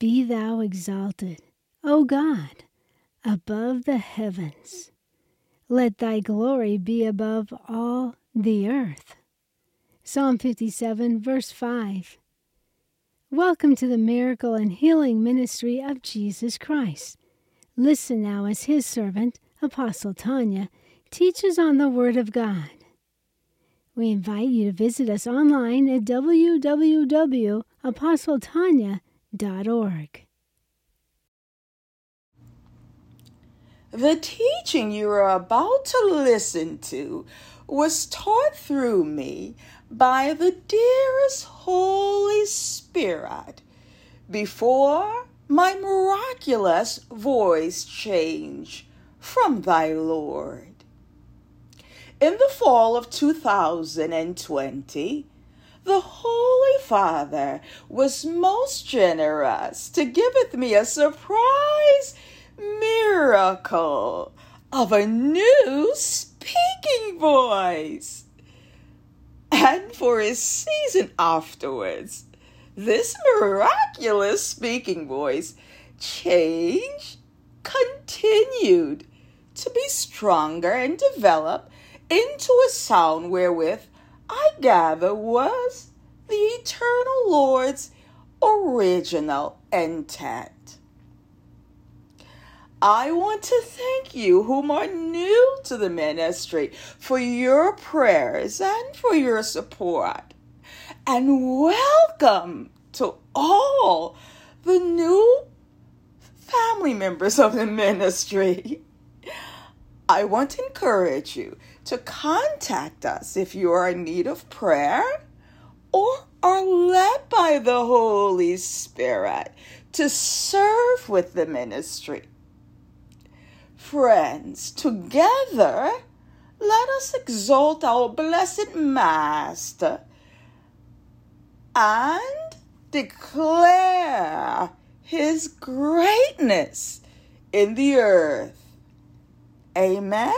Be thou exalted, O God, above the heavens. Let thy glory be above all the earth. Psalm 57, verse 5. Welcome to the miracle and healing ministry of Jesus Christ. Listen now as his servant, Apostle Tonya, teaches on the Word of God. We invite you to visit us online at The teaching you are about to listen to was taught through me by the dearest Holy Spirit before my miraculous voice change from thy Lord. In the fall of 2020, the Holy Father was most generous to giveth me a surprise miracle of a new speaking voice. And for a season afterwards, this miraculous speaking voice changed, continued to be stronger and develop into a sound wherewith I gather was the eternal Lord's original intent. I want to thank you, whom are new to the ministry, for your prayers and for your support. And welcome to all the new family members of the ministry. I want to encourage you to contact us if you are in need of prayer or are led by the Holy Spirit to serve with the ministry. Friends, together, let us exalt our blessed Master and declare his greatness in the earth. Amen.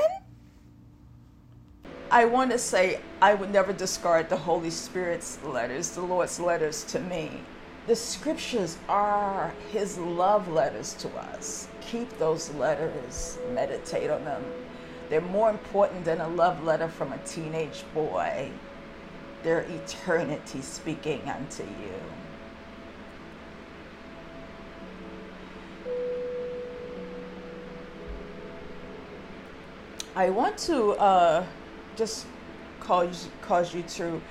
I want to say I would never discard the Holy Spirit's letters, the Lord's letters to me. The scriptures are His love letters to us. Keep those letters, meditate on them. They're more important than a love letter from a teenage boy. They're eternity speaking unto you. I want to uh, just cause, cause you to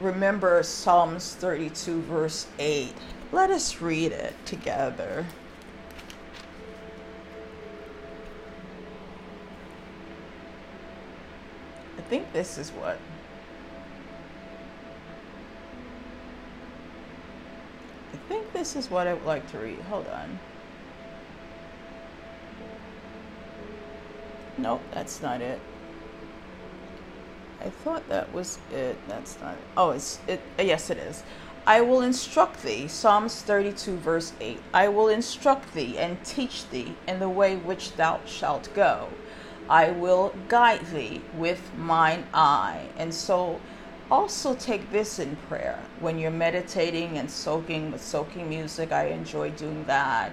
remember Psalms 32, verse 8. Let us read it together. I think this is what. I think this is what I would like to read. Hold on. Nope, that's not it. I thought that was it. That's not it. Oh, it's it. Uh, yes, it is. I will instruct thee. Psalms 32, verse 8. I will instruct thee and teach thee in the way which thou shalt go. I will guide thee with mine eye. And so also take this in prayer when you're meditating and soaking with soaking music. I enjoy doing that.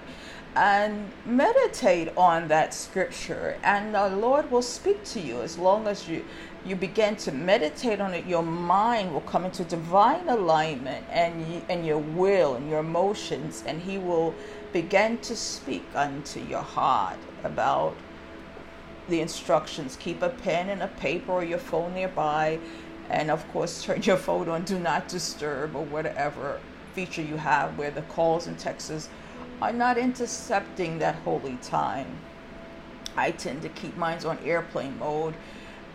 And meditate on that scripture, and the Lord will speak to you as long as you you begin to meditate on it, your mind will come into divine alignment and, and your will and your emotions, and He will begin to speak unto your heart about the instructions. Keep a pen and a paper or your phone nearby, and of course, turn your phone on Do Not Disturb or whatever feature you have where the calls and texts are not intercepting that holy time. I tend to keep mine on airplane mode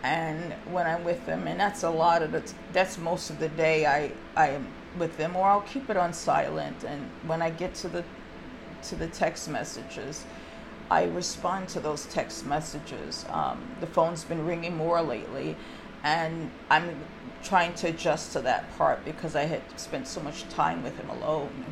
and when I'm with them, and that's a lot of the, that's most of the day I I am with them, or I'll keep it on silent. And when I get to the to the text messages, I respond to those text messages. Um, the phone's been ringing more lately, and I'm trying to adjust to that part because I had spent so much time with him alone.